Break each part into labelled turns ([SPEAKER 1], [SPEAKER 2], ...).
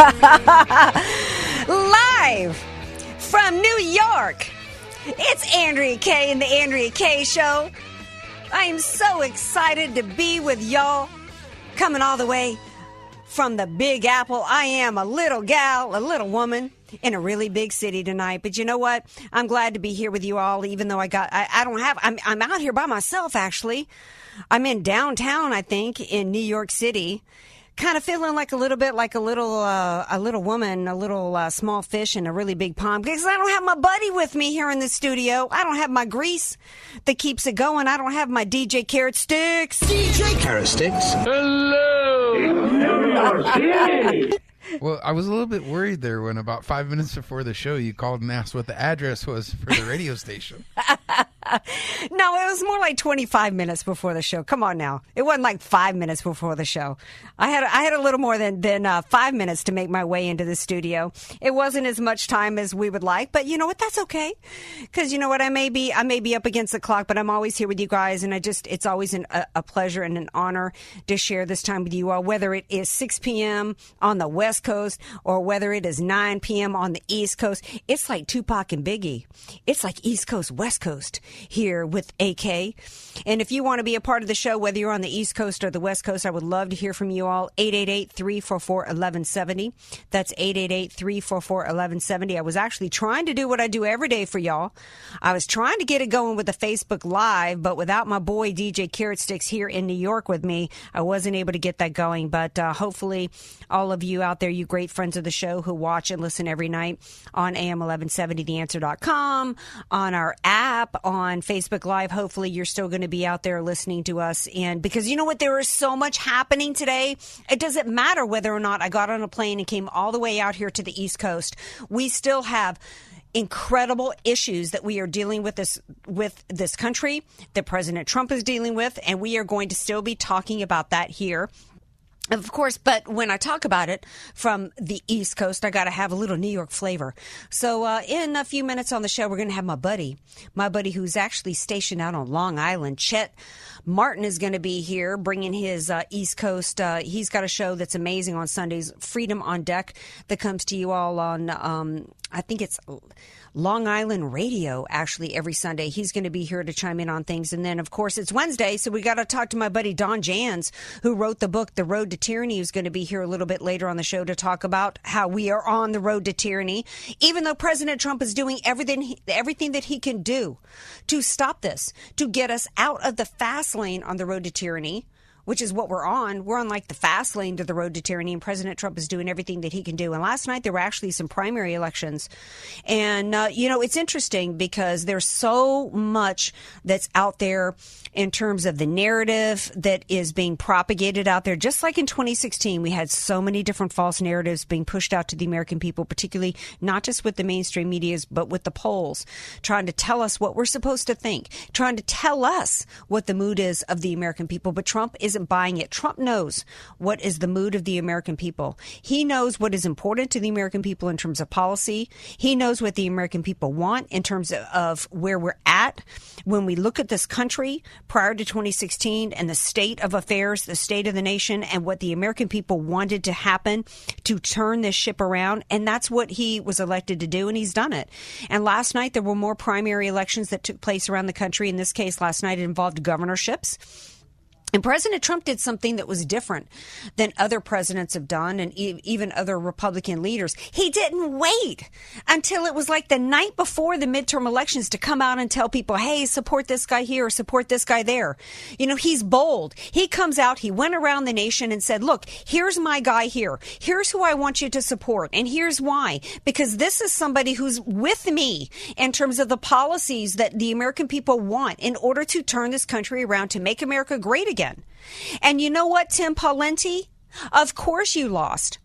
[SPEAKER 1] Live from New York, it's Andrea Kaye and the Andrea Kaye Show. I am so excited to be with y'all, coming all the way from the Big Apple. I am a little gal, a little woman in a really big city tonight. But you know what? I'm glad to be here with you all, even though I got, I, I don't have, I'm, I'm out here by myself actually. I'm in downtown, I think, in New York City kind of feeling like a little bit like a little uh, a little woman, a little uh, small fish in a really big pond because I don't have my buddy with me here in the studio. I don't have my grease that keeps it going. I don't have my DJ Carrot Sticks.
[SPEAKER 2] DJ Carrot Sticks.
[SPEAKER 3] Hello. Well, I was a little bit worried there when about five minutes before the show you called and asked what the address was for the radio station.
[SPEAKER 1] no, it was more like 25 minutes before the show. Come on now. It wasn't like five minutes before the show. I had, I had a little more than, than uh, five minutes to make my way into the studio. It wasn't as much time as we would like, but you know what? That's okay. Cause you know what? I may be, I may be up against the clock, but I'm always here with you guys. And I just, it's always an, a, a pleasure and an honor to share this time with you all, whether it is 6 p.m. on the West Coast or whether it is 9 p.m. on the East Coast. It's like Tupac and Biggie. It's like East Coast, West Coast here with AK. And if you want to be a part of the show, whether you're on the East Coast or the West Coast, I would love to hear from you all. 888-344-1170. That's 888-344-1170. I was actually trying to do what I do every day for y'all. I was trying to get it going with the Facebook Live, but without my boy DJ Carrot Sticks here in New York with me, I wasn't able to get that going. But uh, hopefully, all of you out there, you great friends of the show who watch and listen every night on AM1170theanswer.com, on our app, on Facebook Live. Hopefully, you're still going to be out there listening to us. And because you know what? There is so much happening today. It doesn't matter whether or not I got on a plane and came all the way out here to the East Coast. We still have incredible issues that we are dealing with this with this country that President Trump is dealing with and we are going to still be talking about that here of course, but when I talk about it from the East Coast, I got to have a little New York flavor. So, uh, in a few minutes on the show, we're going to have my buddy, my buddy who's actually stationed out on Long Island, Chet Martin, is going to be here bringing his uh, East Coast. Uh, he's got a show that's amazing on Sundays, Freedom on Deck, that comes to you all on, um, I think it's Long Island Radio actually every Sunday. He's going to be here to chime in on things. And then, of course, it's Wednesday, so we got to talk to my buddy Don Jans, who wrote the book The Road to Tyranny, who's going to be here a little bit later on the show to talk about how we are on the road to tyranny, even though President Trump is doing everything everything that he can do to stop this, to get us out of the fast lane on the road to tyranny which is what we're on. We're on like the fast lane to the road to tyranny, and President Trump is doing everything that he can do. And last night there were actually some primary elections, and uh, you know it's interesting because there's so much that's out there in terms of the narrative that is being propagated out there. Just like in 2016, we had so many different false narratives being pushed out to the American people, particularly not just with the mainstream medias, but with the polls, trying to tell us what we're supposed to think, trying to tell us what the mood is of the American people. But Trump is isn't buying it. Trump knows what is the mood of the American people. He knows what is important to the American people in terms of policy. He knows what the American people want in terms of where we're at. When we look at this country prior to 2016 and the state of affairs, the state of the nation, and what the American people wanted to happen to turn this ship around. And that's what he was elected to do, and he's done it. And last night, there were more primary elections that took place around the country. In this case, last night, it involved governorships. And President Trump did something that was different than other presidents have done and e- even other Republican leaders. He didn't wait until it was like the night before the midterm elections to come out and tell people, hey, support this guy here or support this guy there. You know, he's bold. He comes out, he went around the nation and said, look, here's my guy here. Here's who I want you to support. And here's why. Because this is somebody who's with me in terms of the policies that the American people want in order to turn this country around to make America great again And you know what, Tim Pawlenty? Of course you lost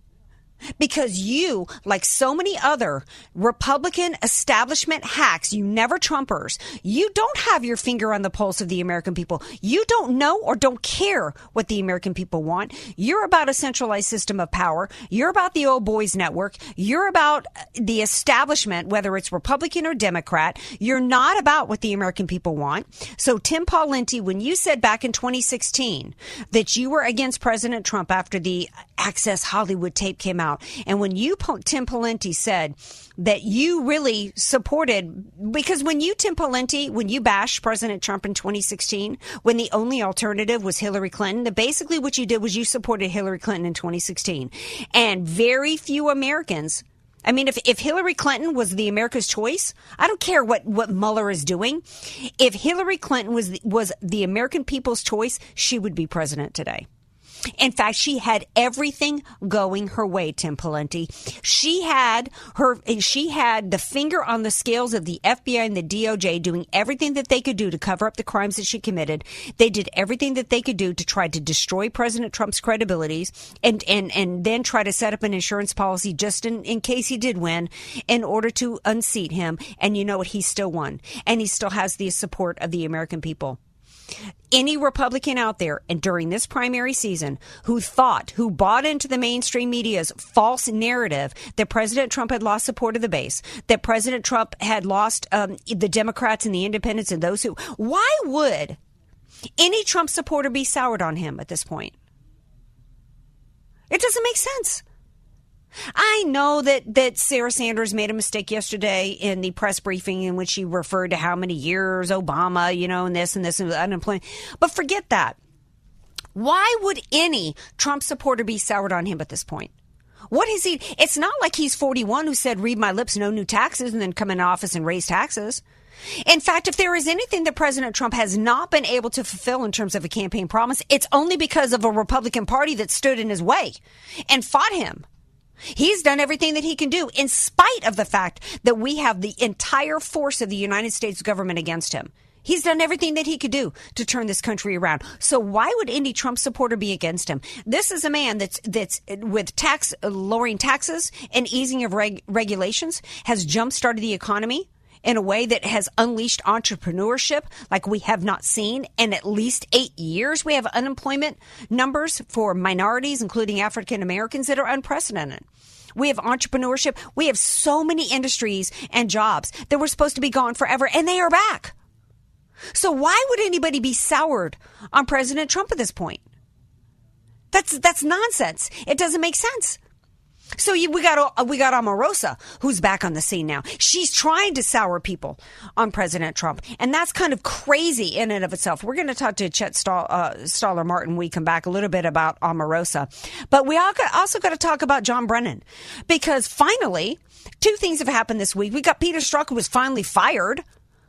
[SPEAKER 1] because you, like so many other Republican establishment hacks, you never Trumpers, you don't have your finger on the pulse of the American people. You don't know or don't care what the American people want. You're about a centralized system of power. You're about the old boys network. You're about the establishment, whether it's Republican or Democrat. You're not about what the American people want. So, Tim Pawlenty, when you said back in 2016 that you were against President Trump after the Access Hollywood tape came out, and when you, Tim Pawlenty, said that you really supported, because when you, Tim Pawlenty, when you bashed President Trump in 2016, when the only alternative was Hillary Clinton, that basically what you did was you supported Hillary Clinton in 2016. And very few Americans I mean, if, if Hillary Clinton was the America's choice, I don't care what, what Mueller is doing. If Hillary Clinton was the, was the American people's choice, she would be president today. In fact, she had everything going her way, Tim Pawlenty. She had her, she had the finger on the scales of the FBI and the DOJ doing everything that they could do to cover up the crimes that she committed. They did everything that they could do to try to destroy President Trump's credibilities and, and, and then try to set up an insurance policy just in, in case he did win in order to unseat him. And you know what? He still won and he still has the support of the American people any Republican out there and during this primary season who thought, who bought into the mainstream media's false narrative that President Trump had lost support of the base, that President Trump had lost um, the Democrats and the independents and those who, why would any Trump supporter be soured on him at this point? It doesn't make sense. I know that, that Sarah Sanders made a mistake yesterday in the press briefing in which she referred to how many years Obama, you know, and this and this and unemployment. But forget that. Why would any Trump supporter be soured on him at this point? What is he? It's not like he's 41 who said, read my lips, no new taxes, and then come in office and raise taxes. In fact, if there is anything that President Trump has not been able to fulfill in terms of a campaign promise, it's only because of a Republican Party that stood in his way and fought him. He's done everything that he can do in spite of the fact that we have the entire force of the United States government against him. He's done everything that he could do to turn this country around. So why would any Trump supporter be against him? This is a man that's that's with tax lowering taxes and easing of reg- regulations has jump started the economy in a way that has unleashed entrepreneurship like we have not seen in at least eight years. We have unemployment numbers for minorities, including African Americans, that are unprecedented. We have entrepreneurship. We have so many industries and jobs that were supposed to be gone forever, and they are back. So why would anybody be soured on President Trump at this point? That's that's nonsense. It doesn't make sense. So you, we got uh, we got Omarosa, who's back on the scene now. She's trying to sour people on President Trump, and that's kind of crazy in and of itself. We're going to talk to Chet uh, Stoller Martin. We come back a little bit about Omarosa, but we also got to talk about John Brennan because finally, two things have happened this week. We got Peter Strzok, who was finally fired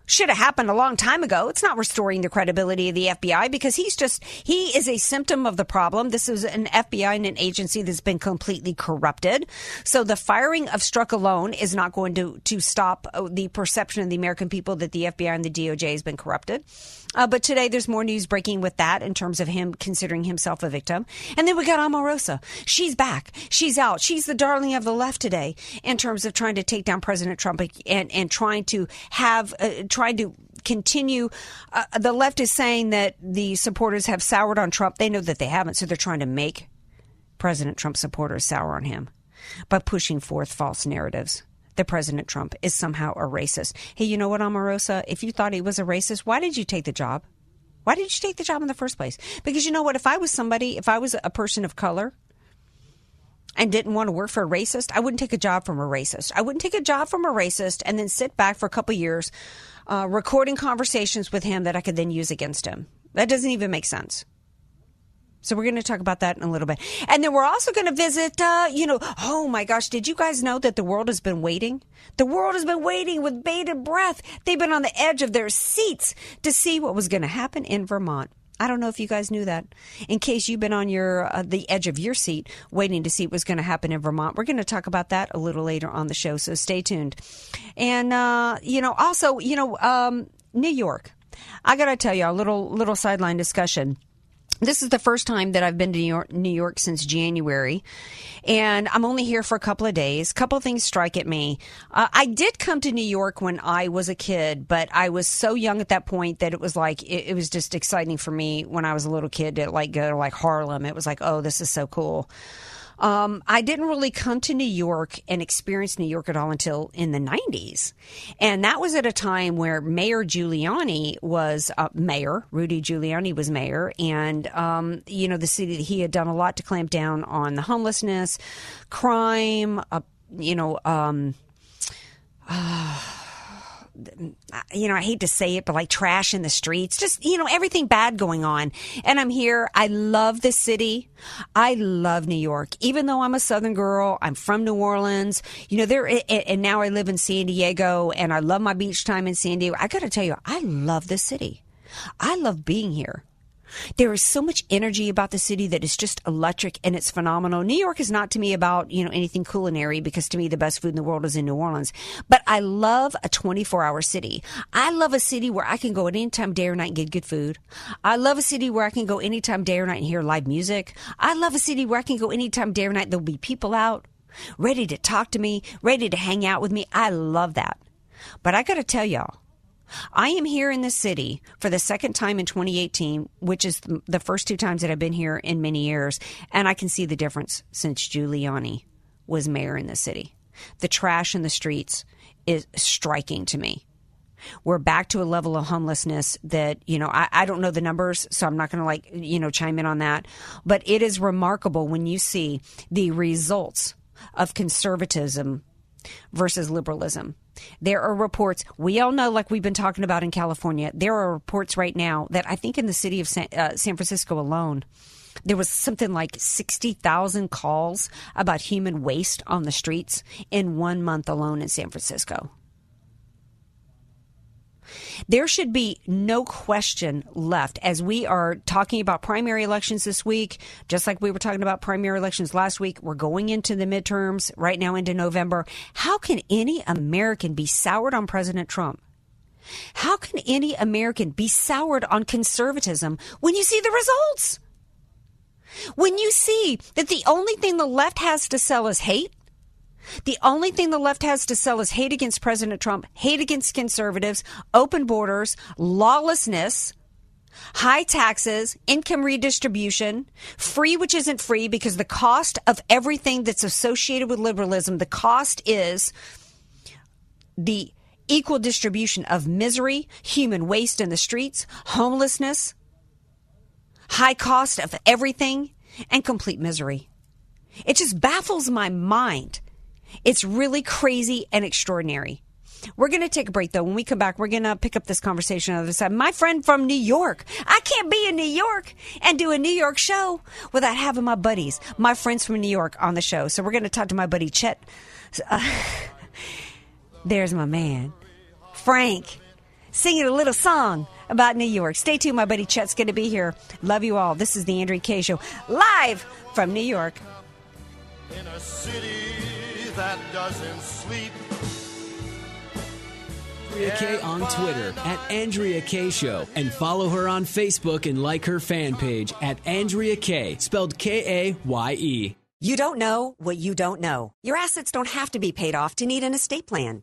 [SPEAKER 1] should have happened a long time ago. It's not restoring the credibility of the FBI because he's just, he is a symptom of the problem. This is an FBI and an agency that's been completely corrupted. So the firing of Strzok alone is not going to, to stop the perception of the American people that the FBI and the DOJ has been corrupted. Uh, but today there's more news breaking with that in terms of him considering himself a victim. And then we got Omarosa. She's back. She's out. She's the darling of the left today in terms of trying to take down President Trump and, and trying to have, uh, trying to continue. Uh, the left is saying that the supporters have soured on Trump. They know that they haven't, so they're trying to make President Trump supporters sour on him by pushing forth false narratives that President Trump is somehow a racist. Hey, you know what, Omarosa? If you thought he was a racist, why did you take the job? Why did you take the job in the first place? Because you know what? If I was somebody, if I was a person of color and didn't want to work for a racist, I wouldn't take a job from a racist. I wouldn't take a job from a racist and then sit back for a couple years uh, recording conversations with him that I could then use against him. That doesn't even make sense. So we're going to talk about that in a little bit. And then we're also going to visit, uh, you know, oh my gosh, did you guys know that the world has been waiting? The world has been waiting with bated breath. They've been on the edge of their seats to see what was going to happen in Vermont. I don't know if you guys knew that. In case you've been on your uh, the edge of your seat waiting to see what's going to happen in Vermont, we're going to talk about that a little later on the show. So stay tuned. And uh, you know, also, you know, um, New York. I got to tell you a little little sideline discussion this is the first time that I've been to New York, New York, since January, and I'm only here for a couple of days. A couple of things strike at me. Uh, I did come to New York when I was a kid, but I was so young at that point that it was like it, it was just exciting for me when I was a little kid to like go to like Harlem. It was like, oh, this is so cool. Um, I didn't really come to New York and experience New York at all until in the 90s. And that was at a time where Mayor Giuliani was uh, mayor, Rudy Giuliani was mayor. And, um, you know, the city, he had done a lot to clamp down on the homelessness, crime, uh, you know, um, uh, you know, I hate to say it, but like trash in the streets, just, you know, everything bad going on. And I'm here. I love the city. I love New York. Even though I'm a Southern girl, I'm from New Orleans, you know, there, and now I live in San Diego and I love my beach time in San Diego. I got to tell you, I love the city. I love being here. There is so much energy about the city that is just electric and it's phenomenal. New York is not to me about, you know, anything culinary because to me the best food in the world is in New Orleans. But I love a 24 hour city. I love a city where I can go at any time, day or night and get good food. I love a city where I can go anytime, day or night and hear live music. I love a city where I can go anytime, day or night. There'll be people out ready to talk to me, ready to hang out with me. I love that. But I got to tell y'all, I am here in the city for the second time in 2018, which is the first two times that I've been here in many years, and I can see the difference since Giuliani was mayor in the city. The trash in the streets is striking to me. We're back to a level of homelessness that, you know, I, I don't know the numbers, so I'm not going to like, you know, chime in on that. But it is remarkable when you see the results of conservatism versus liberalism. There are reports, we all know, like we've been talking about in California, there are reports right now that I think in the city of San, uh, San Francisco alone, there was something like 60,000 calls about human waste on the streets in one month alone in San Francisco. There should be no question left as we are talking about primary elections this week, just like we were talking about primary elections last week. We're going into the midterms right now into November. How can any American be soured on President Trump? How can any American be soured on conservatism when you see the results? When you see that the only thing the left has to sell is hate, the only thing the left has to sell is hate against President Trump, hate against conservatives, open borders, lawlessness, high taxes, income redistribution, free, which isn't free because the cost of everything that's associated with liberalism, the cost is the equal distribution of misery, human waste in the streets, homelessness, high cost of everything, and complete misery. It just baffles my mind it's really crazy and extraordinary. We're going to take a break though. When we come back, we're going to pick up this conversation on the other side. My friend from New York. I can't be in New York and do a New York show without having my buddies, my friends from New York on the show. So we're going to talk to my buddy Chet. Uh, there's my man, Frank, singing a little song about New York. Stay tuned. My buddy Chet's going to be here. Love you all. This is the Andrea Kaye Show live from New York. In a city that doesn't sleep.
[SPEAKER 2] Andrea Kaye on Twitter at Andrea Kaye Show and follow her on Facebook and like her fan page at Andrea Kaye, spelled K A Y E.
[SPEAKER 4] You don't know what you don't know. Your assets don't have to be paid off to need an estate plan.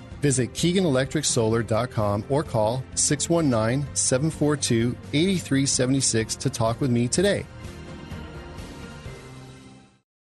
[SPEAKER 5] Visit KeeganElectricSolar.com or call 619 742 8376 to talk with me today.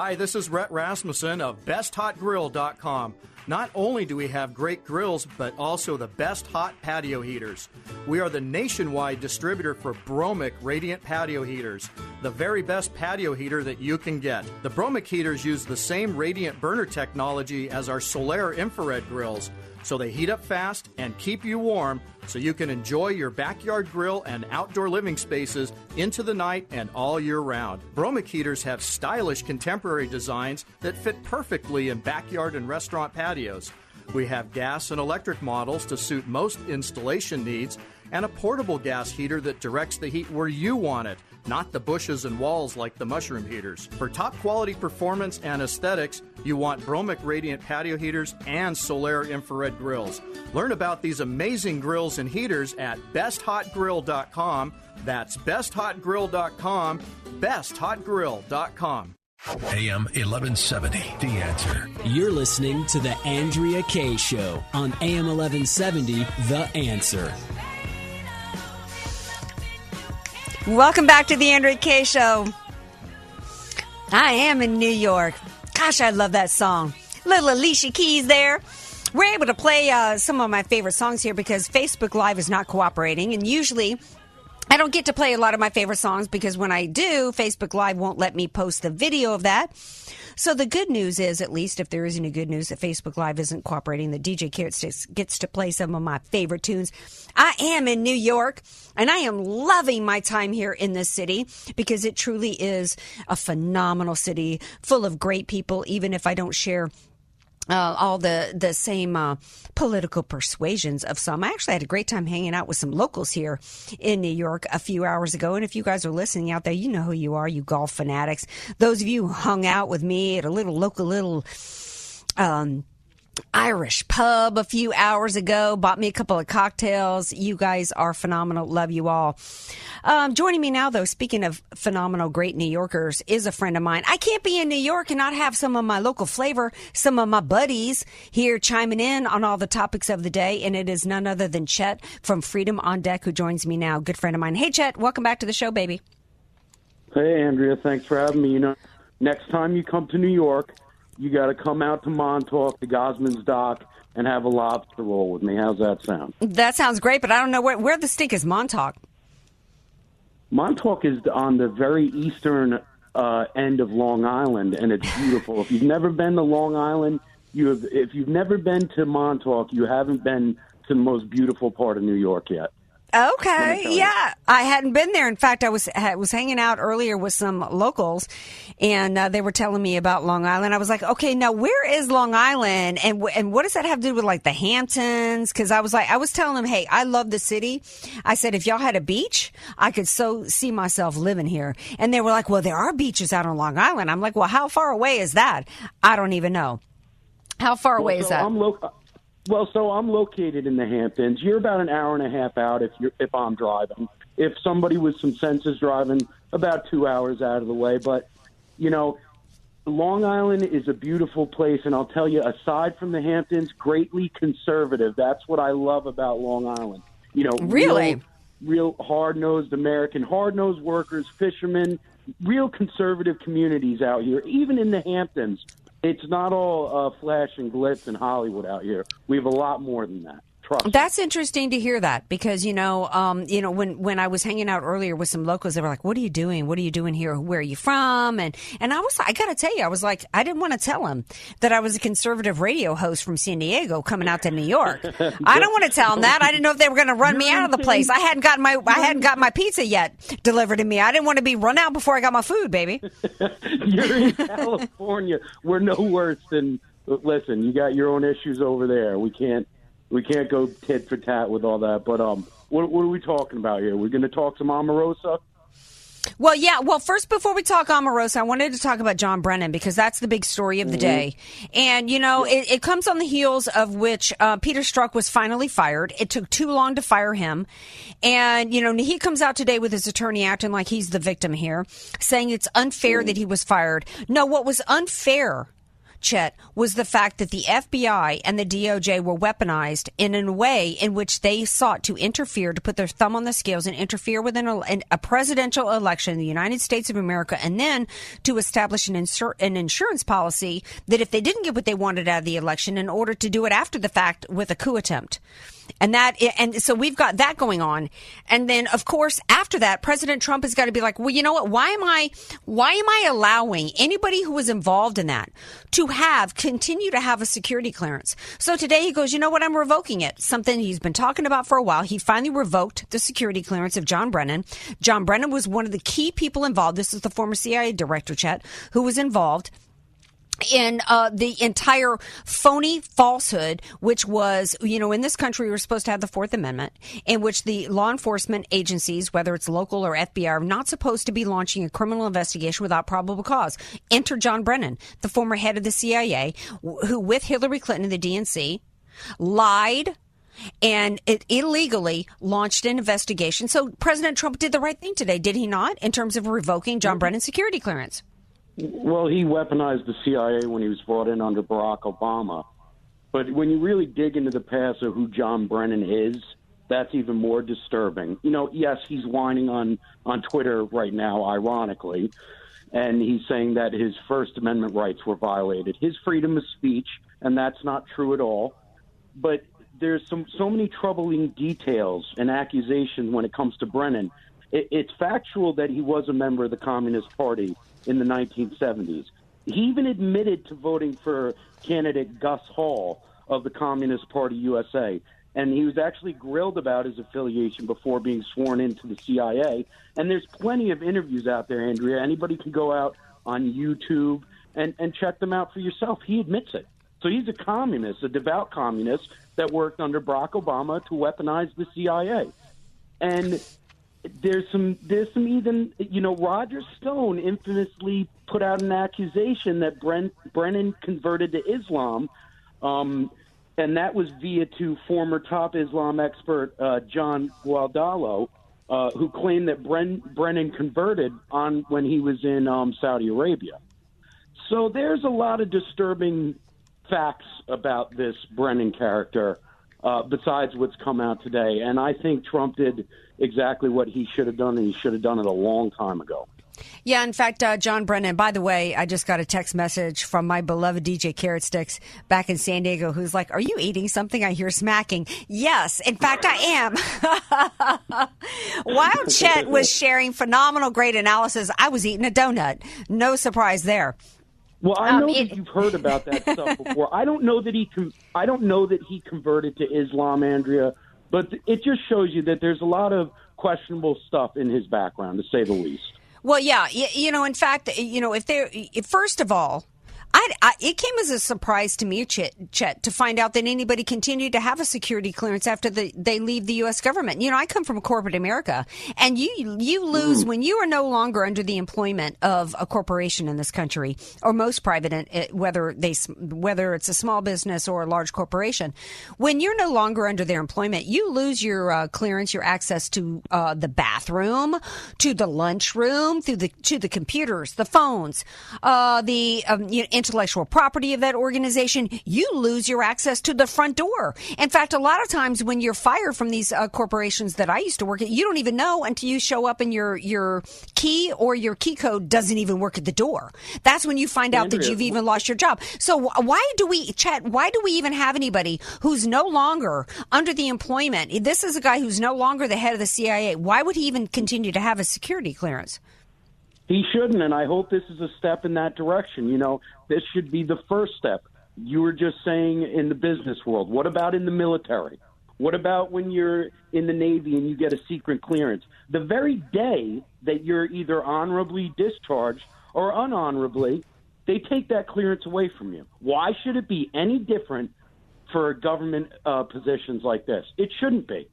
[SPEAKER 6] Hi, this is Rhett Rasmussen of BestHotGrill.com. Not only do we have great grills, but also the best hot patio heaters. We are the nationwide distributor for Bromic Radiant Patio Heaters, the very best patio heater that you can get. The Bromic heaters use the same radiant burner technology as our Solaire infrared grills, so they heat up fast and keep you warm so you can enjoy your backyard grill and outdoor living spaces into the night and all year round. Bromic heaters have stylish contemporary designs that fit perfectly in backyard and restaurant patios. We have gas and electric models to suit most installation needs, and a portable gas heater that directs the heat where you want it, not the bushes and walls like the mushroom heaters. For top quality performance and aesthetics, you want Bromic Radiant patio heaters and Solaire infrared grills. Learn about these amazing grills and heaters at besthotgrill.com. That's besthotgrill.com, besthotgrill.com.
[SPEAKER 7] AM 1170, The Answer.
[SPEAKER 2] You're listening to The Andrea Kaye Show on AM 1170, The Answer.
[SPEAKER 1] Welcome back to the Andrea Kaye Show. I am in New York. Gosh, I love that song. Little Alicia Keys there. We're able to play uh, some of my favorite songs here because Facebook Live is not cooperating, and usually I don't get to play a lot of my favorite songs because when I do, Facebook Live won't let me post the video of that. So the good news is, at least if there is any good news, that Facebook Live isn't cooperating. The DJ Carrot Sticks gets to play some of my favorite tunes. I am in New York, and I am loving my time here in this city because it truly is a phenomenal city full of great people, even if I don't share uh, all the the same uh, political persuasions of some. I actually had a great time hanging out with some locals here in New York a few hours ago. And if you guys are listening out there, you know who you are, you golf fanatics. Those of you who hung out with me at a little local little. Um, Irish pub a few hours ago. Bought me a couple of cocktails. You guys are phenomenal. Love you all. Um, joining me now, though, speaking of phenomenal, great New Yorkers, is a friend of mine. I can't be in New York and not have some of my local flavor, some of my buddies here chiming in on all the topics of the day. And it is none other than Chet from Freedom on Deck who joins me now. Good friend of mine. Hey, Chet, welcome back to the show, baby.
[SPEAKER 8] Hey, Andrea. Thanks for having me. You know, next time you come to New York, you got to come out to Montauk, to Gosman's Dock, and have a lobster roll with me. How's that sound?
[SPEAKER 1] That sounds great, but I don't know where, where the stink is Montauk.
[SPEAKER 8] Montauk is on the very eastern uh, end of Long Island, and it's beautiful. if you've never been to Long Island, you have. If you've never been to Montauk, you haven't been to the most beautiful part of New York yet.
[SPEAKER 1] Okay, yeah, I hadn't been there. In fact, I was I was hanging out earlier with some locals, and uh, they were telling me about Long Island. I was like, okay, now where is Long Island, and and what does that have to do with like the Hamptons? Because I was like, I was telling them, hey, I love the city. I said, if y'all had a beach, I could so see myself living here. And they were like, well, there are beaches out on Long Island. I'm like, well, how far away is that? I don't even know. How far
[SPEAKER 8] Well,
[SPEAKER 1] away is that?
[SPEAKER 8] I'm lo- well, so I'm located in the Hamptons. You're about an hour and a half out if you're if I'm driving. If somebody with some sense is driving, about two hours out of the way. But you know, Long Island is a beautiful place, and I'll tell you, aside from the Hamptons, greatly conservative. That's what I love about Long Island. You know,
[SPEAKER 1] Really?
[SPEAKER 8] real, real hard nosed American, hard nosed workers, fishermen, real conservative communities out here. Even in the Hamptons, it's not all uh, flash and glitz and Hollywood out here. We have a lot more than that. Trust.
[SPEAKER 1] That's interesting to hear that because you know, um, you know, when when I was hanging out earlier with some locals, they were like, "What are you doing? What are you doing here? Where are you from?" And and I was, I got to tell you, I was like, I didn't want to tell them that I was a conservative radio host from San Diego coming out to New York. I don't want to tell them that. I didn't know if they were going to run me out of the place. I hadn't gotten my I hadn't got my pizza yet delivered to me. I didn't want to be run out before I got my food, baby.
[SPEAKER 8] You're in California. We're no worse than. Listen, you got your own issues over there. We can't. We can't go tit for tat with all that. But um, what, what are we talking about here? We're going to talk some Omarosa.
[SPEAKER 1] Well, yeah. Well, first, before we talk Omarosa, I wanted to talk about John Brennan because that's the big story of the
[SPEAKER 8] Mhm.
[SPEAKER 1] day. And, you know, it, it comes on the heels of which uh, Peter Strzok was finally fired. It took too long to fire him. And, you know, he comes out today with his attorney acting like he's the victim here, saying it's unfair that he was fired. No, what was unfair Chet, was the fact that the FBI and the DOJ were weaponized in a way in which they sought to interfere, to put their thumb on the scales and interfere with an, a presidential election in the United States of America, and then to establish an, insur- an insurance policy that if they didn't get what they wanted out of the election, in order to do it after the fact with a coup attempt. And that, and so we've got that going on. And then, of course, after that, President Trump has got to be like, well, you know what? Why am I, why am I allowing anybody who was involved in that to have, continue to have a security clearance? So today he goes, you know what? I'm revoking it. Something he's been talking about for a while. He finally revoked the security clearance of John Brennan. John Brennan was one of the key people involved. This is the former CIA director, Chet, who was involved in uh, the entire phony falsehood, which was, you know, in this country, we're supposed to have the Fourth Amendment, in which the law enforcement agencies, whether it's local or FBI, are not supposed to be launching a criminal investigation without probable cause. Enter John Brennan, the former head of the CIA, who, with Hillary Clinton and the DNC, lied and it illegally launched an investigation. So President Trump did the right thing today, did he not, in terms of revoking John Brennan's security clearance?
[SPEAKER 8] Well, he weaponized the CIA when he was brought in under Barack Obama. But when you really dig into the past of who John Brennan is, that's even more disturbing. You know, yes, he's whining on on Twitter right now, ironically, and he's saying that his First Amendment rights were violated, his freedom of speech, and that's not true at all. But there's some so many troubling details and accusations when it comes to Brennan. It, it's factual that he was a member of the Communist Party in the 1970s. He even admitted to voting for candidate Gus Hall of the Communist Party USA. And he was actually grilled about his affiliation before being sworn into the CIA. And there's plenty of interviews out there, Andrea. Anybody can go out on YouTube and, and check them out for yourself. He admits it. So he's a communist, a devout communist that worked under Barack Obama to weaponize the CIA. And there's some there's some even you know Roger Stone infamously put out an accusation that Bren, Brennan converted to Islam, um, and that was via to former top Islam expert uh, John Guandolo, uh, who claimed that Bren, Brennan converted on when he was in um, Saudi Arabia. So there's a lot of disturbing facts about this Brennan character uh, besides what's come out today, and I think Trump did exactly what he should have done, and he should have done it a long time ago.
[SPEAKER 1] Yeah, in fact, uh, John Brennan, by the way, I just got a text message from my beloved DJ Carrot Sticks back in San Diego who's like, Are you eating something? I hear smacking. Yes, in fact, I am. While Chet was sharing phenomenal, great analysis, I was eating a donut. No surprise there.
[SPEAKER 8] Well, I um, know it, that you've heard about that stuff before. I don't know that he I don't know that he converted to Islam, Andrea, but it just shows you that there's a lot of questionable stuff in his background, to say the least.
[SPEAKER 1] Well, yeah, you know, in fact, you know, if there, first of all, I, I, it came as a surprise to me, Chet, Chet, to find out that anybody continued to have a security clearance after the, they leave the U.S. government. You know, I come from corporate America, and you you lose mm. when you are no longer under the employment of a corporation in this country, or most private, uh, whether they whether it's a small business or a large corporation. When you're no longer under their employment, you lose your uh, clearance, your access to uh, the bathroom, to the lunchroom, through the to the computers, the phones, uh, the um, you know, intellectual property of that organization, you lose your access to the front door. In fact, a lot of times when you're fired from these uh, corporations that I used to work at, you don't even know until you show up and your your key or your key code doesn't even work at the door. That's when you find out that you've even lost your job. So why do we, Chet? Why do we even have anybody who's no longer under the employment? This is a guy who's no longer the head of the CIA. Why would he even continue to have a security clearance?
[SPEAKER 8] He shouldn't, and I hope this is a step in that direction. You know, this should be the first step. You were just saying in the business world. What about in the military? What about when you're in the Navy and you get a secret clearance? The very day that you're either honorably discharged or unhonorably, they take that clearance away from you. Why should it be any different for government uh, positions like this? It shouldn't be.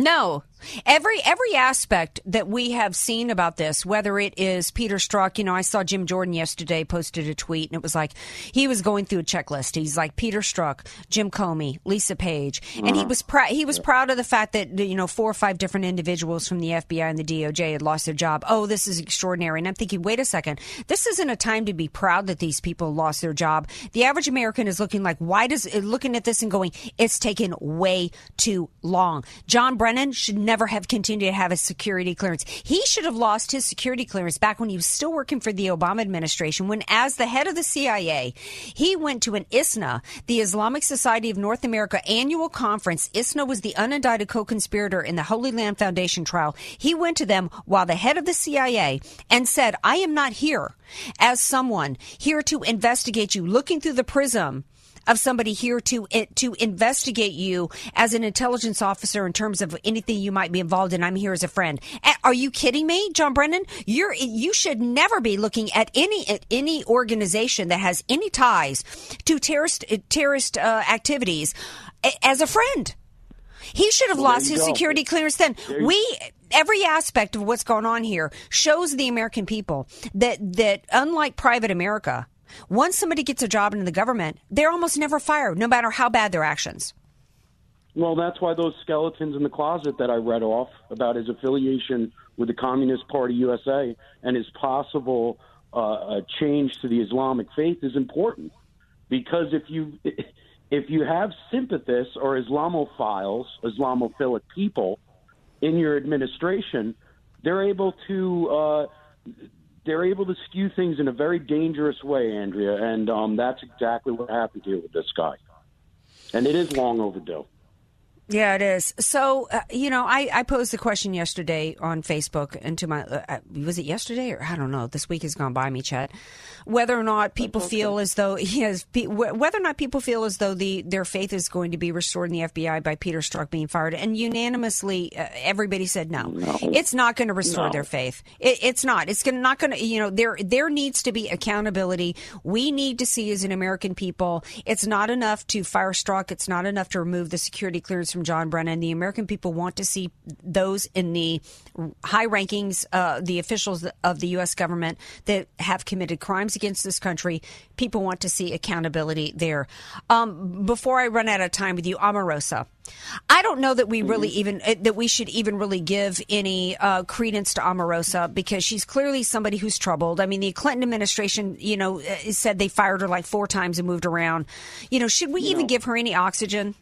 [SPEAKER 1] No, every every aspect that we have seen about this, whether it is Peter Strzok, you know, I saw Jim Jordan yesterday posted a tweet, and it was like he was going through a checklist. He's like Peter Strzok, Jim Comey, Lisa Page, and he uh-huh. was proud. He was proud of the fact that you know four or five different individuals from the FBI and the DOJ had lost their job. Oh, this is extraordinary. And I'm thinking, wait a second, this isn't a time to be proud that these people lost their job. The average American is looking like, why does looking at this and going, it's taken way too long. John Brennan should never have continued to have a security clearance. He should have lost his security clearance back when he was still working for the Obama administration, when, as the head of the CIA, he went to an ISNA, the Islamic Society of North America annual conference. ISNA was the unindicted co conspirator in the Holy Land Foundation trial. He went to them while the head of the CIA and said, I am not here as someone here to investigate you, looking through the prism of somebody here to eh, to investigate you as an intelligence officer in terms of anything you might be involved in. I'm here as a friend. Eh, are you kidding me, John Brennan? You're you should never be looking at any at any organization that has any ties to terrorist eh, terrorist uh, activities as a friend. He should have well, lost his go. security clearance then. We every aspect of what's going on here shows the American people that that unlike private America, once somebody gets a job in the government, they're almost never fired, no matter how bad their actions.
[SPEAKER 8] Well, that's why those skeletons in the closet that I read off about his affiliation with the Communist Party USA and his possible uh, change to the Islamic faith is important because if you if you have sympathists or Islamophiles, Islamophilic people in your administration, they're able to uh, they're able to skew things in a very dangerous way, Andrea, and um, that's exactly what happened here with this guy. And it is long overdue.
[SPEAKER 1] Yeah, it is. So, uh, you know, I, I posed the question yesterday on Facebook and to my, uh, uh was it yesterday or I don't know, this week has gone by me, Chet, whether or not people feel as though, yes, whether or not people feel as though the their faith is going to be restored in the FBI by Peter Strzok being fired. And unanimously, uh, everybody said no. no. It's not going to restore no. their faith. It, it's not. It's gonna, not going to, you know, there, there needs to be accountability. We need to see as an American people, it's not enough to fire Strzok. It's not enough to remove the security clearance from John Brennan. The American people want to see those in the high rankings, uh, the officials of the U.S. government that have committed crimes against this country. People want to see accountability there. Um, before I run out of time with you, Omarosa. I don't know that we really mm-hmm. even uh, that we should even really give any uh, credence to Omarosa because she's clearly somebody who's troubled. I mean, the Clinton administration, you know, uh, said they fired her like four times and moved around. You know, should we even give her any oxygen?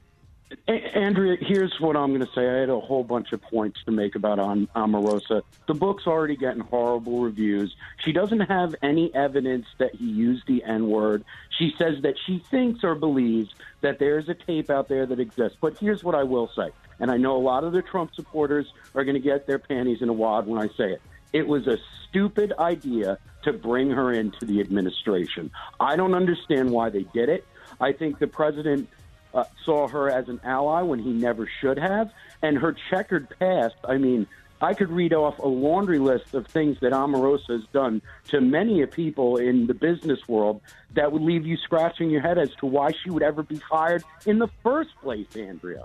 [SPEAKER 8] Andrea, here's what I'm going to say. I had a whole bunch of points to make about Omarosa. The book's already getting horrible reviews. She doesn't have any evidence that he used the N word. She says that she thinks or believes that there's a tape out there that exists. But here's what I will say, and I know a lot of the Trump supporters are going to get their panties in a wad when I say it. It was a stupid idea to bring her into the administration. I don't understand why they did it. I think the president uh, saw her as an ally when he never should have. And her checkered past, I mean, I could read off a laundry list of things that Omarosa has done to many of people in the business world that would leave you scratching your head as to why she would ever be fired in the first place, Andrea.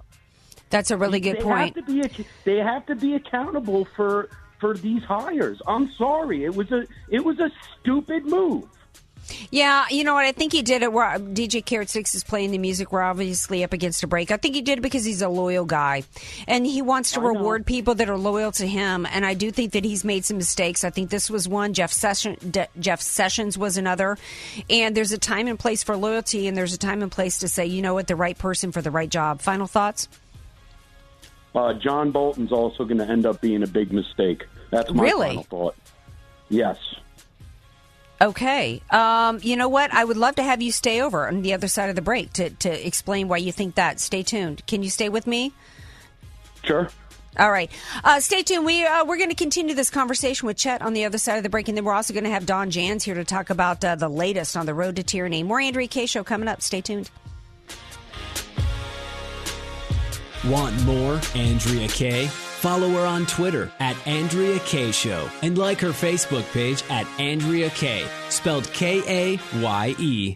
[SPEAKER 1] That's a really good
[SPEAKER 8] they
[SPEAKER 1] point.
[SPEAKER 8] Have to be, they have to be accountable for for these hires. I'm sorry, it was a it was a stupid move.
[SPEAKER 1] Yeah, you know what? I think he did it where DJ Carrot Six is playing the music. We're obviously up against a break. I think he did it because he's a loyal guy, and he wants to reward people that are loyal to him. And I do think that he's made some mistakes. I think this was one. Jeff Sessions, De- Jeff Sessions was another. And there's a time and place for loyalty, and there's a time and place to say, you know what, the right person for the right job. Final thoughts.
[SPEAKER 8] Uh, John Bolton's also going to end up being a big mistake. That's my
[SPEAKER 1] really?
[SPEAKER 8] final thought. Yes.
[SPEAKER 1] Okay. Um, you know what? I would love to have you stay over on the other side of the break to, to explain why you think that. Stay tuned. Can you stay with me?
[SPEAKER 8] Sure.
[SPEAKER 1] All right. Uh, stay tuned. We, uh, we're going to continue this conversation with Chet on the other side of the break, and then we're also going to have Don Jans here to talk about uh, the latest on the road to tyranny. More Andrea Kaye Show coming up. Stay tuned.
[SPEAKER 2] Want more Andrea Kaye? Follow her on Twitter at Andrea Kaye Show and like her Facebook page at Andrea Kaye, spelled K A Y E.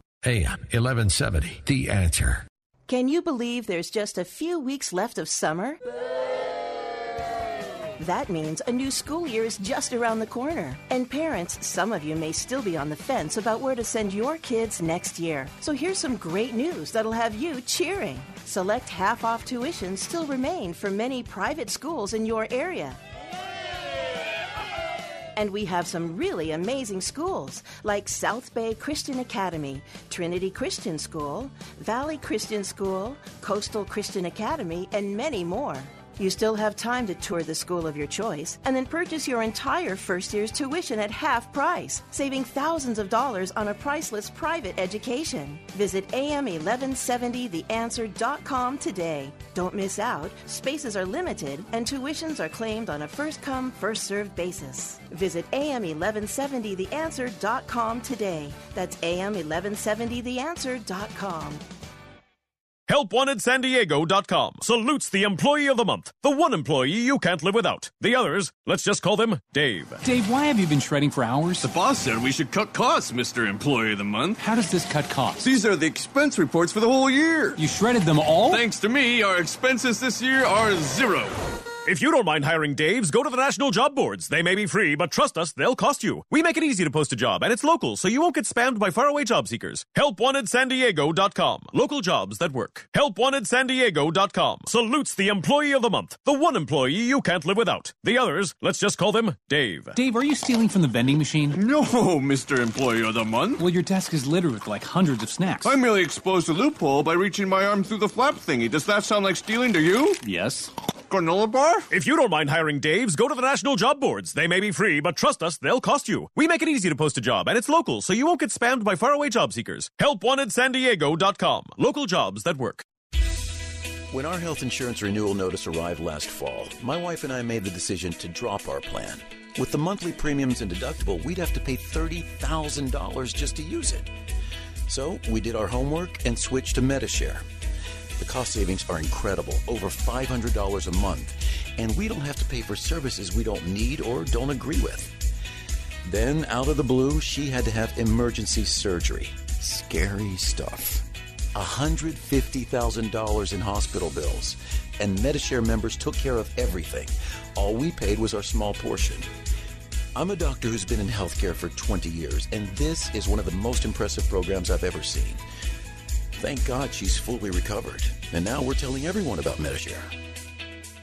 [SPEAKER 7] AM 1170, The Answer.
[SPEAKER 9] Can you believe there's just a few weeks left of summer? That means a new school year is just around the corner. And parents, some of you may still be on the fence about where to send your kids next year. So here's some great news that'll have you cheering. Select half off tuition still remain for many private schools in your area. And we have some really amazing schools like South Bay Christian Academy, Trinity Christian School, Valley Christian School, Coastal Christian Academy, and many more. You still have time to tour the school of your choice and then purchase your entire first year's tuition at half price, saving thousands of dollars on a priceless private education. Visit am1170theanswer.com today. Don't miss out. Spaces are limited and tuitions are claimed on a first come, first served basis. Visit am1170theanswer.com today. That's am1170theanswer.com.
[SPEAKER 10] HelpWantedSanDiego.com salutes the employee of the month, the one employee you can't live without. The others, let's just call them Dave.
[SPEAKER 11] Dave, why have you been shredding for hours?
[SPEAKER 12] The boss said we should cut costs, Mr. Employee of the Month.
[SPEAKER 11] How does this cut costs?
[SPEAKER 12] These are the expense reports for the whole year.
[SPEAKER 11] You shredded them all?
[SPEAKER 12] Thanks to me, our expenses this year are zero.
[SPEAKER 10] If you don't mind hiring Daves, go to the national job boards. They may be free, but trust us, they'll cost you. We make it easy to post a job, and it's local, so you won't get spammed by faraway job seekers. HelpWantedSanDiego.com. Local jobs that work. HelpWantedSanDiego.com. Salutes the employee of the month, the one employee you can't live without. The others, let's just call them Dave.
[SPEAKER 11] Dave, are you stealing from the vending machine?
[SPEAKER 12] No, Mr. Employee of the Month.
[SPEAKER 11] Well, your desk is littered with like hundreds of snacks.
[SPEAKER 12] I merely exposed a loophole by reaching my arm through the flap thingy. Does that sound like stealing to you?
[SPEAKER 11] Yes.
[SPEAKER 12] Granola bar?
[SPEAKER 10] If you don't mind hiring Daves, go to the national job boards. They may be free, but trust us, they'll cost you. We make it easy to post a job, and it's local, so you won't get spammed by faraway job seekers. HelpWantedSanDiego.com. Local jobs that work.
[SPEAKER 13] When our health insurance renewal notice arrived last fall, my wife and I made the decision to drop our plan. With the monthly premiums and deductible, we'd have to pay $30,000 just to use it. So we did our homework and switched to Medi-Share. The cost savings are incredible, over $500 a month, and we don't have to pay for services we don't need or don't agree with. Then, out of the blue, she had to have emergency surgery. Scary stuff. $150,000 in hospital bills, and Medi-Share members took care of everything. All we paid was our small portion. I'm a doctor who's been in healthcare for 20 years, and this is one of the most impressive programs I've ever seen. Thank God she's fully recovered, and now we're telling everyone about Medi-Share.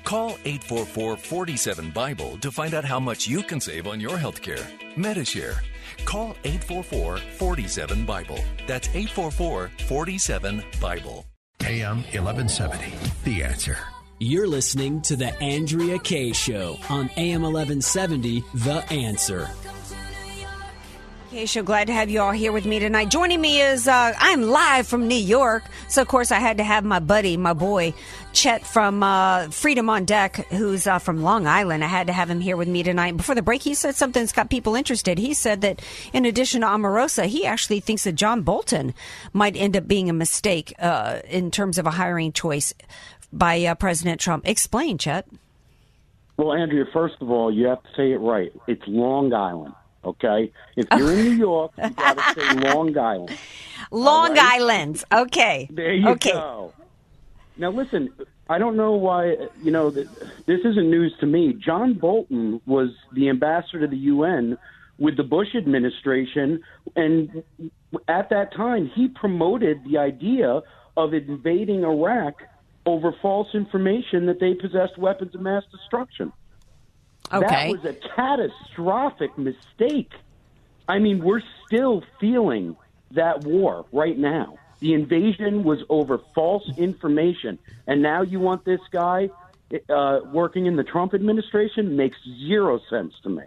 [SPEAKER 14] Call 844-47-BIBLE to find out how much you can save on your health care. Medi-Share. Call 844-47-BIBLE. That's 844-47-BIBLE.
[SPEAKER 7] AM 1170. The answer.
[SPEAKER 2] You're listening to The Andrea Kaye Show on AM 1170, The Answer.
[SPEAKER 1] So glad to have you all here with me tonight. Joining me is uh, I'm live from New York, so of course I had to have my buddy, my boy Chet from uh, Freedom on Deck, who's uh, from Long Island. I had to have him here with me tonight. Before the break, he said something that's got people interested. He said that in addition to Omarosa, he actually thinks that John Bolton might end up being a mistake uh, in terms of a hiring choice by uh, President Trump. Explain, Chet.
[SPEAKER 8] Well, Andrea, first of all, you have to say it right. It's Long Island. Okay, if you're in New York, you got to say Long Island.
[SPEAKER 1] Long
[SPEAKER 8] right?
[SPEAKER 1] Island. Okay.
[SPEAKER 8] There you
[SPEAKER 1] okay.
[SPEAKER 8] go. Now listen, I don't know why you know this isn't news to me. John Bolton was the ambassador to the UN with the Bush administration, and at that time he promoted the idea of invading Iraq over false information that they possessed weapons of mass destruction.
[SPEAKER 1] Okay.
[SPEAKER 8] That was a catastrophic mistake. I mean, we're still feeling that war right now. The invasion was over false information. And now you want this guy uh, working in the Trump administration? Makes zero sense to me.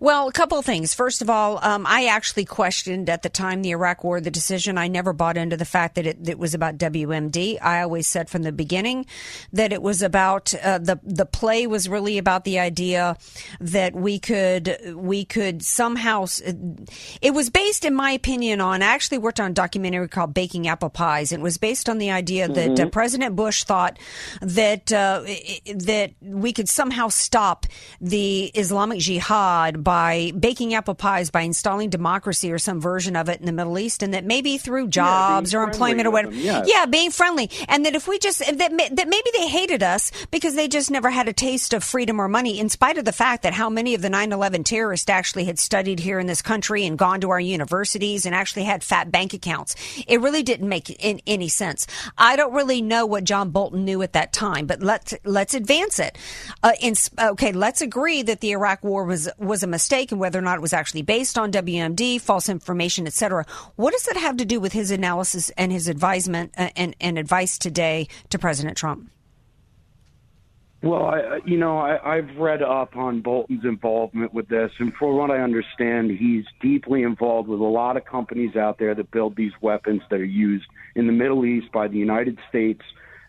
[SPEAKER 1] Well, a couple of things. First of all, um, I actually questioned at the time the Iraq War the decision. I never bought into the fact that it, it was about WMD. I always said from the beginning that it was about uh, the the play was really about the idea that we could we could somehow. It was based, in my opinion, on. I actually worked on a documentary called Baking Apple Pies. It was based on the idea that
[SPEAKER 15] Mhm.
[SPEAKER 1] uh, President Bush thought that uh, that we could somehow stop the Islamic Jihad by baking apple pies, by installing democracy or some version of it in the Middle East, and that maybe through jobs or employment or whatever,
[SPEAKER 15] yes.
[SPEAKER 1] yeah, being friendly, and that if we just that that maybe they hated us because they just never had a taste of freedom or money, in spite of the fact that how many of the 9/11 terrorists actually had studied here in this country and gone to our universities and actually had fat bank accounts. It really didn't make in, any sense. I don't really know what John Bolton knew at that time, but let's let's advance it. Uh, in, okay, let's agree that the Iraq War was was a mistake, and whether or not it was actually based on WMD, false information, etc. What does that have to do with his analysis and his advisement uh, and, and advice today to President Trump?
[SPEAKER 8] Well, I, you know, I, I've read up on Bolton's involvement with this, and for what I understand, he's deeply involved with a lot of companies out there that build these weapons that are used in the Middle East by the United States.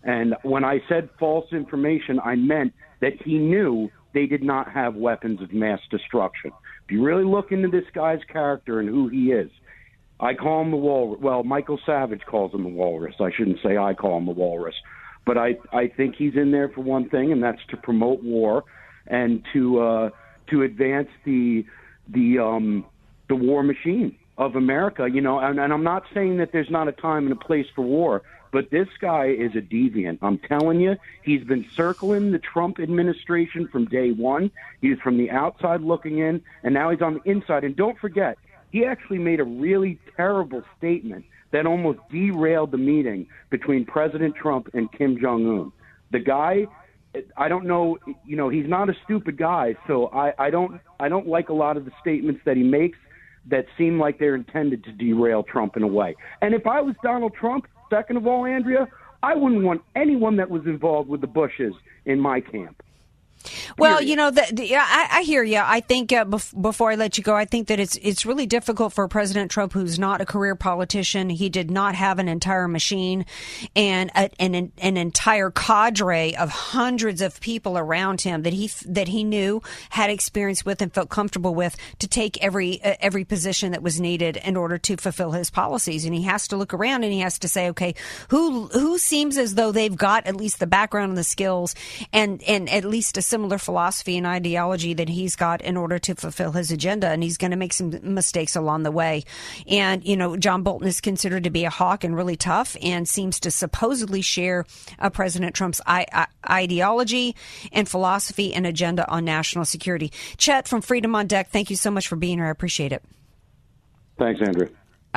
[SPEAKER 8] And when I said false information, I meant that he knew they did not have weapons of mass destruction. If you really look into this guy's character and who he is, I call him the walrus. Well, Michael Savage calls him the walrus. I shouldn't say I call him the walrus. But I, I think he's in there for one thing, and that's to promote war and to uh, to advance the the um, the war machine of America. You know, and, and I'm not saying that there's not a time and a place for war, but this guy is a deviant. I'm telling you, he's been circling the Trump administration from day one. He's from the outside looking in, and now he's on the inside. And don't forget, he actually made a really terrible statement that almost derailed the meeting between President Trump and Kim Jong Un. The guy, I don't know, you know, he's not a stupid guy, so I, I don't, I don't like a lot of the statements that he makes that seem like they're intended to derail Trump in a way. And if I was Donald Trump, second of all, Andrea, I wouldn't want anyone that was involved with the Bushes in my camp.
[SPEAKER 1] Well, you know, the, the, I, I hear you. I think uh, bef- before I let you go, I think that it's it's really difficult for President Trump, who's not a career politician. He did not have an entire machine and a, an an entire cadre of hundreds of people around him that he that he knew had experience with and felt comfortable with to take every uh, every position that was needed in order to fulfill his policies. And he has to look around and he has to say, okay, who who seems as though they've got at least the background and the skills and and at least a similar philosophy and ideology that he's got in order to fulfill his agenda, and he's going to make some mistakes along the way. And you know, John Bolton is considered to be a hawk and really tough, and seems to supposedly share uh, President Trump's I- I- ideology and philosophy and agenda on national security. Chet from Freedom on Deck, thank you so much for being here. I appreciate it.
[SPEAKER 8] Thanks, Andrew.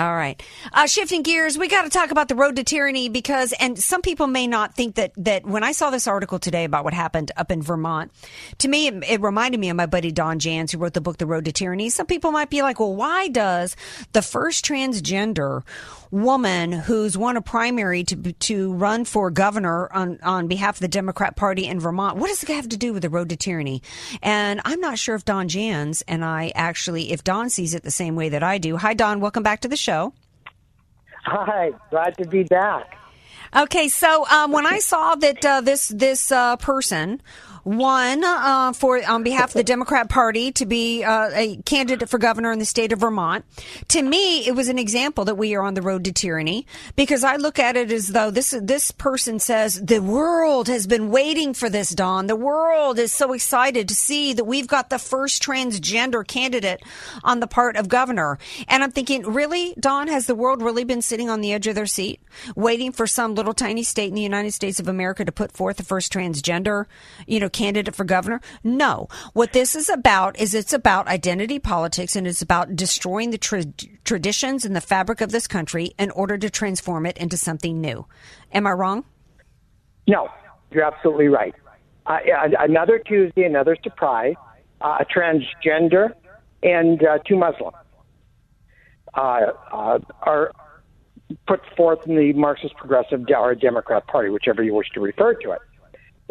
[SPEAKER 1] All right. Uh, shifting gears, we got to talk about the road to tyranny because, and some people may not think that, that when I saw this article today about what happened up in Vermont, to me, it, it reminded me of my buddy Don Jans, who wrote the book, The Road to Tyranny. Some people might be like, well, why does the first transgender woman who's won a primary to to run for governor on on behalf of the Democrat Party in Vermont. What does it have to do with the road to tyranny? And I'm not sure if Don Jans and I actually, if Don sees it the same way that I do. Hi, Don. Welcome back to the show.
[SPEAKER 16] Hi, glad to be back.
[SPEAKER 1] Okay, so um, when I saw that uh, this this uh, person won uh, for on behalf of the Democrat Party to be uh, a candidate for governor in the state of Vermont. To me, it was an example that we are on the road to tyranny because I look at it as though this this person says the world has been waiting for this. Don, the world is so excited to see that we've got the first transgender candidate on the part of governor, and I'm thinking, really, Don, has the world really been sitting on the edge of their seat, waiting for some little tiny state in the United States of America to put forth the first transgender, you know? Candidate for governor? No. What this is about is it's about identity politics and it's about destroying the tra- traditions and the fabric of this country in order to transform it into something new. Am I wrong?
[SPEAKER 16] No, you're absolutely right. Uh, another Tuesday, another surprise, uh, a transgender and uh, two Muslims uh, uh, are put forth in the Marxist Progressive or Democrat Party, whichever you wish to refer to it.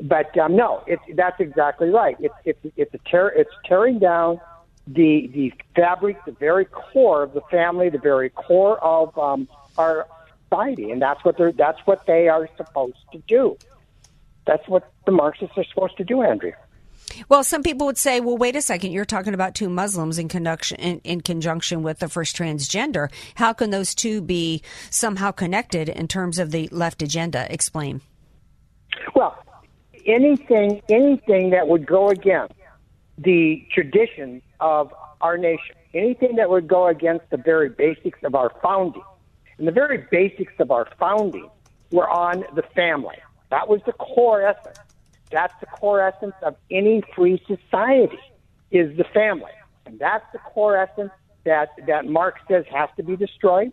[SPEAKER 16] But um, no, it's that's exactly right. It's it's it's a tear, it's tearing down the the fabric, the very core of the family, the very core of um, our society, and that's what they're that's what they are supposed to do. That's what the Marxists are supposed to do, Andrea.
[SPEAKER 1] Well, some people would say, well, wait a second, you're talking about two Muslims in conjunction, in, in, conjunction with the first transgender. How can those two be somehow connected in terms of the left agenda? Explain.
[SPEAKER 16] Well, anything anything that would go against the traditions of our nation, anything that would go against the very basics of our founding. And the very basics of our founding were on the family. That was the core essence. That's the core essence of any free society is the family. And that's the core essence that, that Marx says has to be destroyed,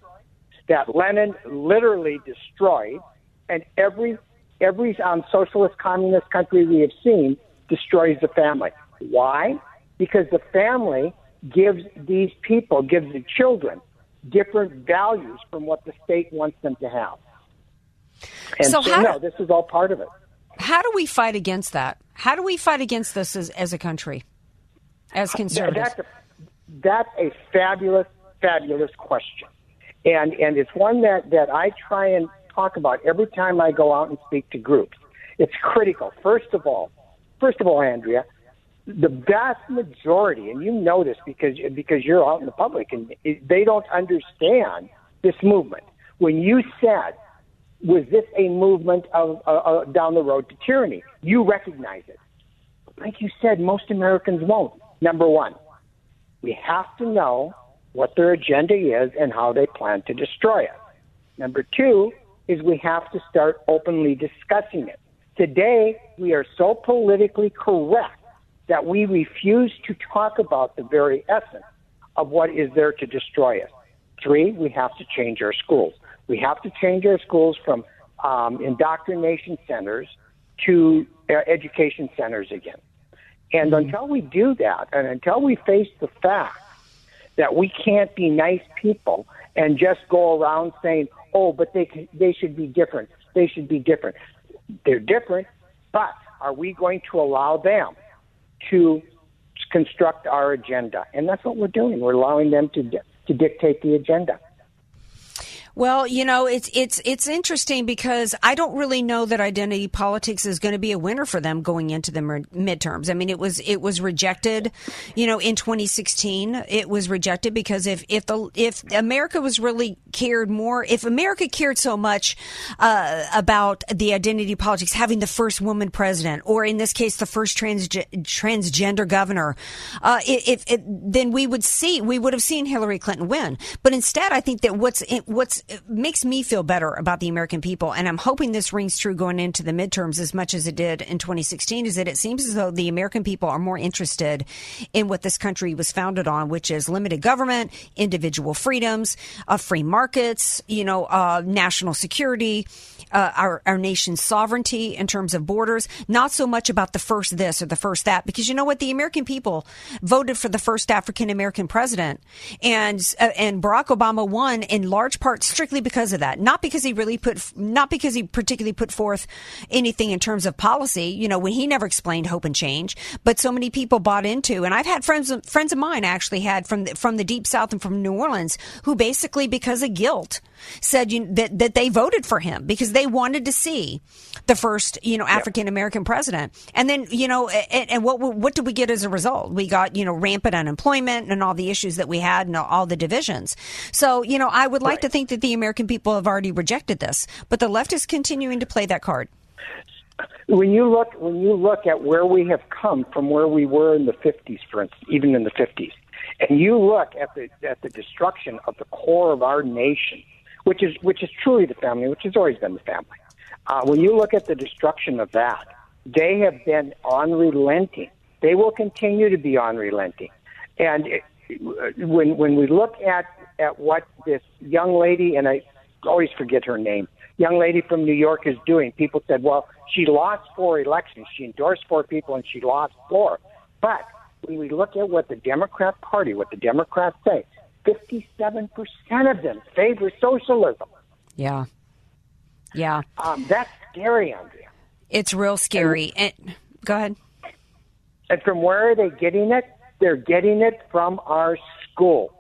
[SPEAKER 16] that Lenin literally destroyed, and every every um, socialist communist country we have seen destroys the family. Why? Because the family gives these people, gives the children, different values from what the state wants them to have. And so, so how, no, this is all part of it.
[SPEAKER 1] How do we fight against that? How do we fight against this as, as a country, as conservatives?
[SPEAKER 16] That's a, that's a fabulous, fabulous question, and and it's one that that I try and talk about every time I go out and speak to groups. It's critical. First of all, first of all, Andrea, the vast majority, and you know this because because you're out in the public, and they don't understand this movement. When you said, "Was this a movement of uh, uh, down the road to tyranny?" You recognize it. Like you said, most Americans won't. Number one, we have to know what their agenda is and how they plan to destroy it. Number two is we have to start openly discussing it. Today, we are so politically correct that we refuse to talk about the very essence of what is there to destroy us. Three, we have to change our schools. We have to change our schools from um, indoctrination centers to uh, education centers again. And
[SPEAKER 1] Mm-hmm.
[SPEAKER 16] until we do that, and until we face the fact that we can't be nice people and just go around saying, "Oh, but they they should be different. They should be different." They're different, but are we going to allow them to construct our agenda? And that's what we're doing. We're allowing them to to dictate the agenda.
[SPEAKER 1] Well, you know, it's it's it's interesting because I don't really know that identity politics is going to be a winner for them going into the midterms. I mean, it was it was rejected, you know, in 2016. It was rejected because if if the if America was really cared more, if America cared so much uh, about the identity politics, having the first woman president, or in this case, the first trans transgender governor, uh, if, if then we would see we would have seen Hillary Clinton win. But instead, I think that what's what's makes me feel better about the American people, and I'm hoping this rings true going into the midterms as much as it did in 2016, is that it seems as though the American people are more interested in what this country was founded on, which is limited government, individual freedoms, uh, free markets, you know, uh, national security, uh, our our nation's sovereignty in terms of borders. Not so much about the first this or the first that, because you know what, the American people voted for the first African American president, and uh, and Barack Obama won in large part strictly because of that. Not because he really put, not because he particularly put forth anything in terms of policy. You know, when he never explained hope and change, but so many people bought into. And I've had friends, friends of mine actually had from the, from the deep south and from New Orleans who basically because of guilt said you, that that they voted for him because they wanted to see the first you know African American president. And then you know, and, and what what did we get as a result? We got you know rampant unemployment and all the issues that we had and all the divisions. So you know, I would like to think that the American people have already rejected this, but the left is continuing to play that card.
[SPEAKER 16] When you look when you look at where we have come from where we were in the 50s, for instance, even in the 50s, and you look at the at the destruction of the core of our nation, which is which is truly the family, which has always been the family. Uh, when you look at the destruction of that, they have been unrelenting. They will continue to be unrelenting. And it, when when we look at at what this young lady and I always forget her name, young lady from New York is doing, people said, well, she lost four elections. She endorsed four people and she lost four. But when we look at what the Democrat Party, what the Democrats say, 57% of them favor socialism.
[SPEAKER 1] Yeah. Yeah.
[SPEAKER 16] Um, that's scary, Andrea.
[SPEAKER 1] It's real scary. And, go ahead.
[SPEAKER 16] And from where are they getting it? They're getting it from our schools.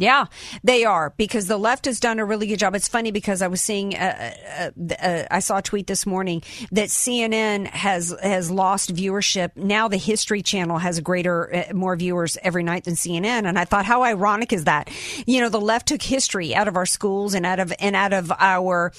[SPEAKER 1] Yeah, they are because the left has done a really good job. It's funny because I was seeing, uh, uh, uh, I saw a tweet this morning that CNN has has lost viewership. Now the History Channel has greater, uh, more viewers every night than CNN, and I thought, how ironic is that? You know, the left took history out of our schools and out of and out of our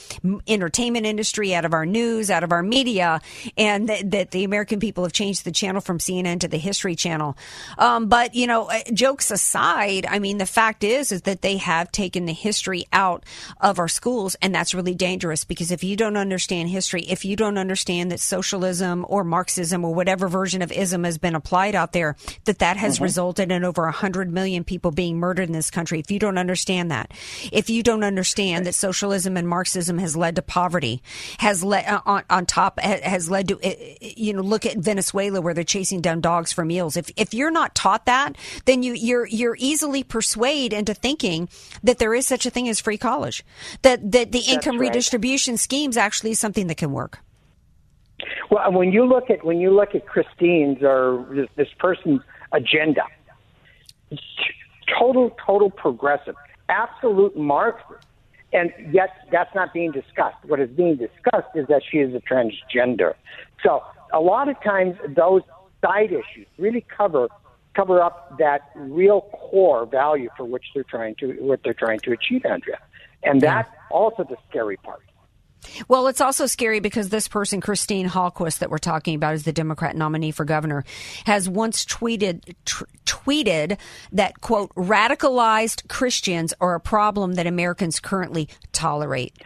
[SPEAKER 1] entertainment industry, out of our news, out of our media, and th- that the American people have changed the channel from CNN to the History Channel. Um, but you know, uh, jokes aside, I mean, the fact is is is that they have taken the history out of our schools and that's really dangerous because if you don't understand history if you don't understand that socialism or marxism or whatever version of ism has been applied out there that that has
[SPEAKER 16] Mm-hmm.
[SPEAKER 1] resulted in over 100 million people being murdered in this country if you don't understand that if you don't understand that socialism and marxism has led to poverty has led uh, on, on top has led to uh, you know look at Venezuela where they're chasing down dogs for meals if if you're not taught that then you you're you're easily persuaded into thinking that there is such a thing as free college, that that the income
[SPEAKER 16] right.
[SPEAKER 1] redistribution schemes actually is something that can work.
[SPEAKER 16] Well, when you look at when you look at Christine's or this, person's agenda, it's total total progressive, absolute Marxist, and yet that's not being discussed. What is being discussed is that she is a transgender. So a lot of times those side issues really cover cover up that real core value for which they're trying to what they're trying to achieve, Andrea, and that's also the scary part.
[SPEAKER 1] Well, it's also scary because this person, Christine Hallquist, that we're talking about, is the Democrat nominee for governor, has once tweeted t- tweeted that quote radicalized Christians are a problem that Americans currently tolerate.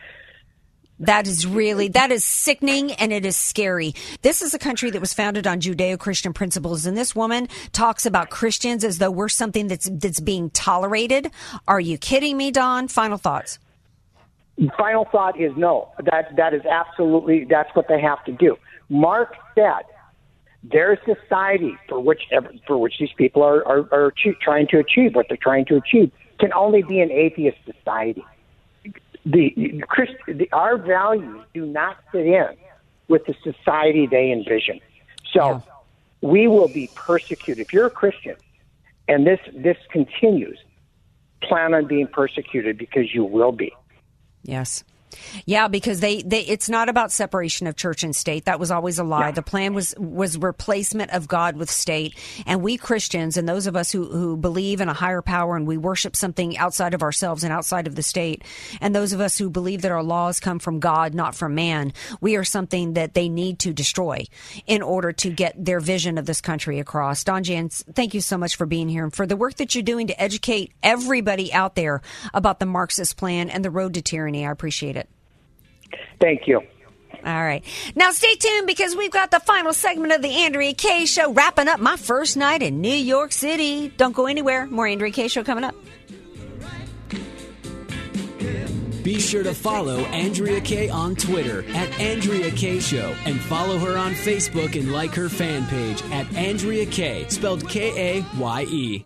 [SPEAKER 1] That is really that is sickening and it is scary. This is a country that was founded on Judeo-Christian principles and this woman talks about Christians as though we're something that's that's being tolerated. Are you kidding me, Don? Final thoughts.
[SPEAKER 16] Final thought is no. That that is absolutely that's what they have to do. Marx said their society for which for which these people are are, are achieve, trying to achieve what they're trying to achieve can only be an atheist society. The, Christ, the our values do not fit in with the society they envision. So we will be persecuted. If you're a Christian and this this continues, plan on being persecuted because you will be.
[SPEAKER 1] Yes. Yeah, because they, they it's not about separation of church and state. That was always a lie. The plan was was replacement of God with state. And we Christians and those of us who, who believe in a higher power and we worship something outside of ourselves and outside of the state, and those of us who believe that our laws come from God, not from man, we are something that they need to destroy in order to get their vision of this country across. Don Jans, thank you so much for being here and for the work that you're doing to educate everybody out there about the Marxist plan and the road to tyranny. I appreciate it.
[SPEAKER 16] Thank you.
[SPEAKER 1] All right. Now stay tuned because we've got the final segment of the Andrea Kaye Show wrapping up my first night in New York City. Don't go anywhere. More Andrea Kaye Show coming up.
[SPEAKER 2] Be sure to follow Andrea Kaye on Twitter at Andrea Kaye Show and follow her on Facebook and like her fan page at Andrea Kaye, spelled K A Y E.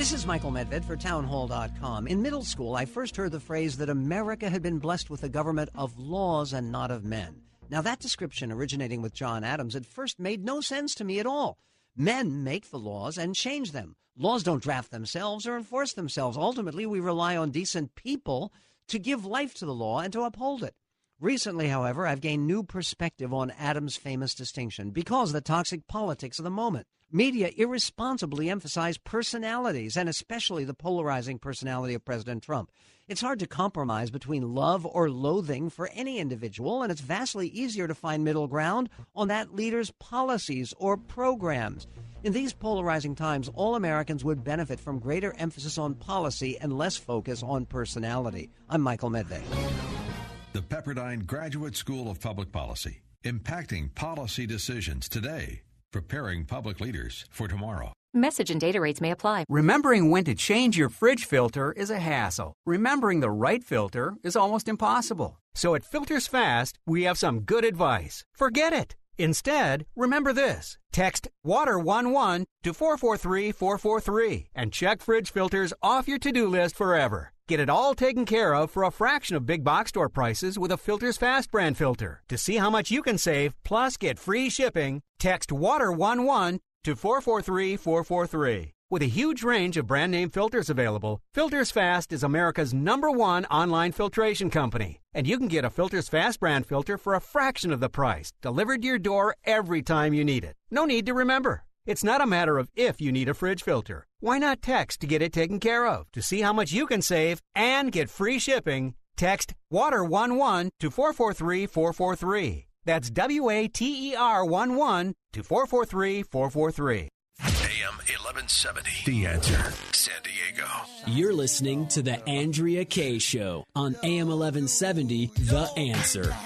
[SPEAKER 17] This is Michael Medved for townhall.com. In middle school, I first heard the phrase that America had been blessed with a government of laws and not of men. Now, that description, originating with John Adams, at first made no sense to me at all. Men make the laws and change them. Laws don't draft themselves or enforce themselves. Ultimately, we rely on decent people to give life to the law and to uphold it. Recently, however, I've gained new perspective on Adams' famous distinction because of the toxic politics of the moment. Media irresponsibly emphasize personalities, and especially the polarizing personality of President Trump. It's hard to compromise between love or loathing for any individual, and it's vastly easier to find middle ground on that leader's policies or programs. In these polarizing times, all Americans would benefit from greater emphasis on policy and less focus on personality. I'm Michael Medved.
[SPEAKER 7] The Pepperdine Graduate School of Public Policy, impacting policy decisions today, preparing public leaders for tomorrow.
[SPEAKER 18] Message and data rates may apply.
[SPEAKER 19] Remembering when to change your fridge filter is a hassle. Remembering the right filter is almost impossible. So at Filters Fast, we have some good advice. Forget it. Instead, remember this. Text WATER11 to 443443 and check fridge filters off your to-do list forever. Get it all taken care of for a fraction of big box store prices with a Filters Fast brand filter. To see how much you can save plus get free shipping, text WATER11 to 443443. With a huge range of brand name filters available, Filters Fast is America's number one online filtration company. And you can get a Filters Fast brand filter for a fraction of the price, delivered to your door every time you need it. No need to remember. It's not a matter of if you need a fridge filter. Why not text to get it taken care of? To see how much you can save and get free shipping, text WATER11 to 443443. That's W A T E R 1 1 to 443 443.
[SPEAKER 7] AM 1170. The answer. San Diego.
[SPEAKER 2] You're listening to the Andrea Kaye Show on AM 1170. The answer.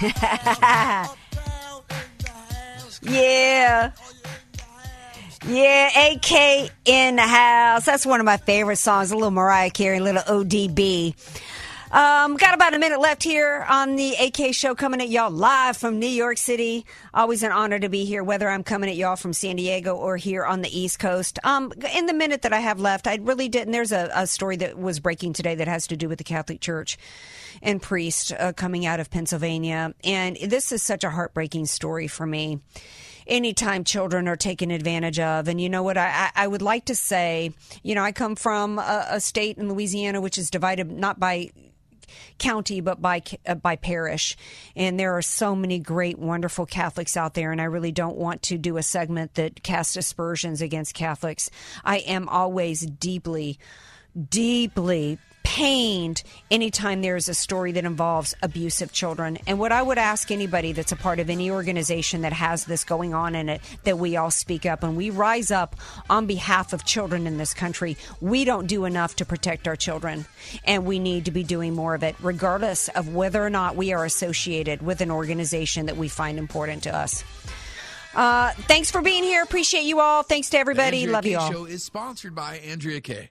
[SPEAKER 1] yeah. Yeah, AK in the house. That's one of my favorite songs. A little Mariah Carey, a little ODB. Um, got about a minute left here on the AK show coming at y'all live from New York City. Always an honor to be here, whether I'm coming at y'all from San Diego or here on the East Coast. Um, in the minute that I have left, I really didn't. There's a, a story that was breaking today that has to do with the Catholic Church and priest uh, coming out of Pennsylvania. And this is such a heartbreaking story for me anytime children are taken advantage of. And you know what? I, I would like to say, you know, I come from a, a state in Louisiana which is divided not by county, but by uh, by parish. And there are so many great, wonderful Catholics out there, and I really don't want to do a segment that casts aspersions against Catholics. I am always deeply, deeply pained anytime there's a story that involves abusive children. And what I would ask anybody that's a part of any organization that has this going on in it, that we all speak up and we rise up on behalf of children in this country. We don't do enough to protect our children, and we need to be doing more of it, regardless of whether or not we are associated with an organization that we find important to us. Uh, thanks for being here. Appreciate you all. Thanks to everybody. Love
[SPEAKER 20] K
[SPEAKER 1] you all.
[SPEAKER 20] Show is sponsored by Andrea Kaye.